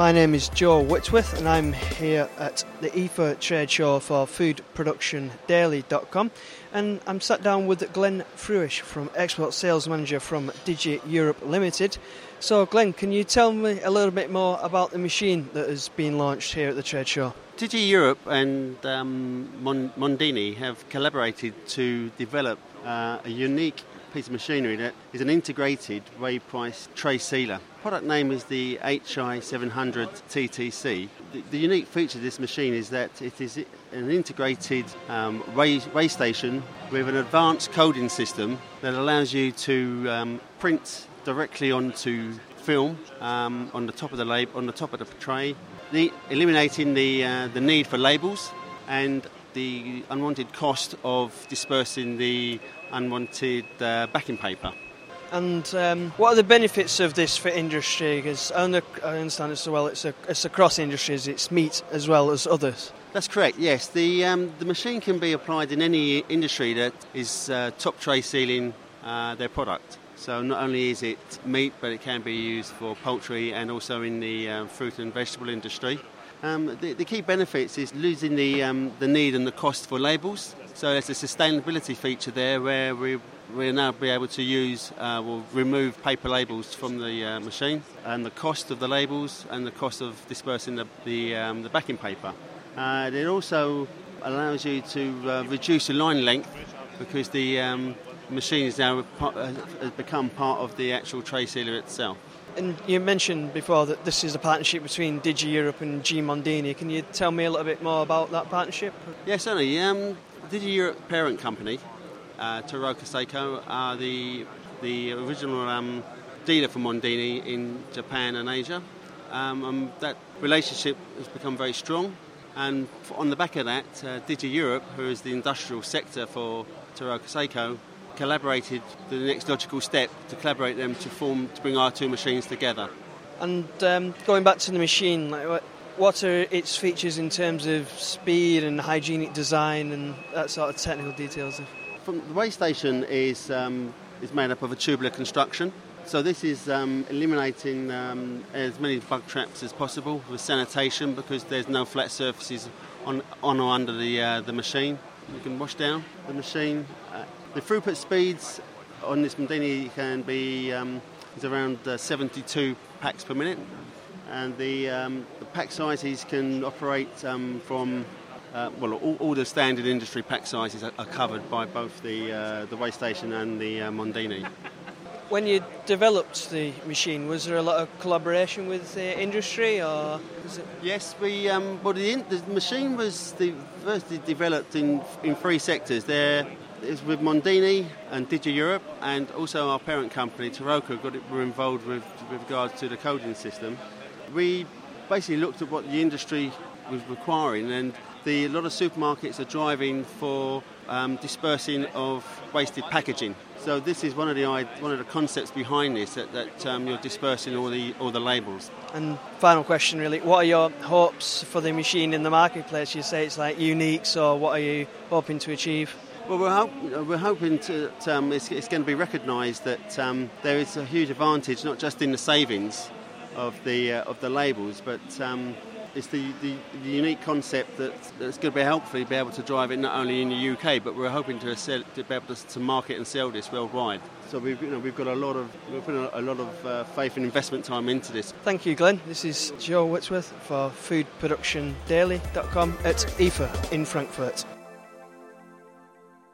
My name is Joe Whitworth, and I'm here at the IFFA trade show for foodproductiondaily.com. And I'm sat down with Glenn Fruish from Export Sales Manager from Digi Europe Limited. So, Glenn, can you tell me a little bit more about the machine that has been launched here at the trade show? Digi Europe and um, Mondini have collaborated to develop uh, a unique piece of machinery that is an integrated weigh price tray sealer. Product name is the HI700 TTC. The, the, unique feature of this machine is that it is an integrated um, weigh, weigh station with an advanced coding system that allows you to um, print directly onto film um, on the top of the lab, on the top of the tray, the, eliminating the uh, the need for labels and the unwanted cost of dispersing the unwanted uh, backing paper. And um, what are the benefits of this for industry? Because I, understand as well, it's, a, it's across industries, it's meat as well as others. That's correct. Yes, the um, the machine can be applied in any industry that is uh, top tray sealing uh, their product. So not only is it meat, but it can be used for poultry and also in the uh, fruit and vegetable industry. Um, the, the, key benefits is losing the, um, the need and the cost for labels. So there's a sustainability feature there where we we'll now be able to use, uh, we'll remove paper labels from the uh, machine and the cost of the labels and the cost of dispersing the, the, um, the backing paper. Uh, it also allows you to uh, reduce the line length because the um, machine is now uh, has become part of the actual tray sealer itself. And you mentioned before that this is a partnership between Digi Europe and G Mondini. Can you tell me a little bit more about that partnership? Yes, certainly. Um, Digi Europe parent company, uh, Teraoka Seiko, are the the original um, dealer for Mondini in Japan and Asia. Um, and that relationship has become very strong. And on the back of that, uh, Digi Europe, who is the industrial sector for Teraoka Seiko, collaborated the next logical step to collaborate them to form to bring our two machines together. And um, going back to the machine, like, what are its features in terms of speed and hygienic design and that sort of technical details? From the station is um, is made up of a tubular construction. So this is um, eliminating um, as many bug traps as possible with sanitation because there's no flat surfaces on, on or under the uh, the machine. You can wash down the machine. Uh, the throughput speeds on this Mondini can be um, is around uh, 72 packs per minute, and the, um, the pack sizes can operate um, from uh, well, all, all, the standard industry pack sizes are, are covered by both the uh, the weigh station and the uh, Mondini. When you developed the machine, was there a lot of collaboration with the industry, or Yes, we. Um, well, the, the, machine was the, first developed in in three sectors. There is with Mondini and Digi Europe, and also our parent company, Teraoka, got it, were involved with, with regards to the coding system. We basically looked at what the industry was requiring, and the, a lot of supermarkets are driving for um, dispersing of wasted packaging. So this is one of the one of the concepts behind this that, that um, you're dispersing all the all the labels. And final question, really, what are your hopes for the machine in the marketplace? You say it's like unique, so what are you hoping to achieve? Well, we're, hope, we're hoping to, um, it's, it's, going to be recognised that um, there is a huge advantage, not just in the savings of the uh, of the labels, but um, it's the, the, the, unique concept that, that's going to be helpfully be able to drive it not only in the UK, but we're hoping to, sell, to be able to, to, market and sell this worldwide. So we've, you know, we've got a lot of we've put a, a lot of uh, faith and investment time into this. Thank you, Glenn. This is Joe Whitworth for foodproductiondaily.com at IFFA in Frankfurt.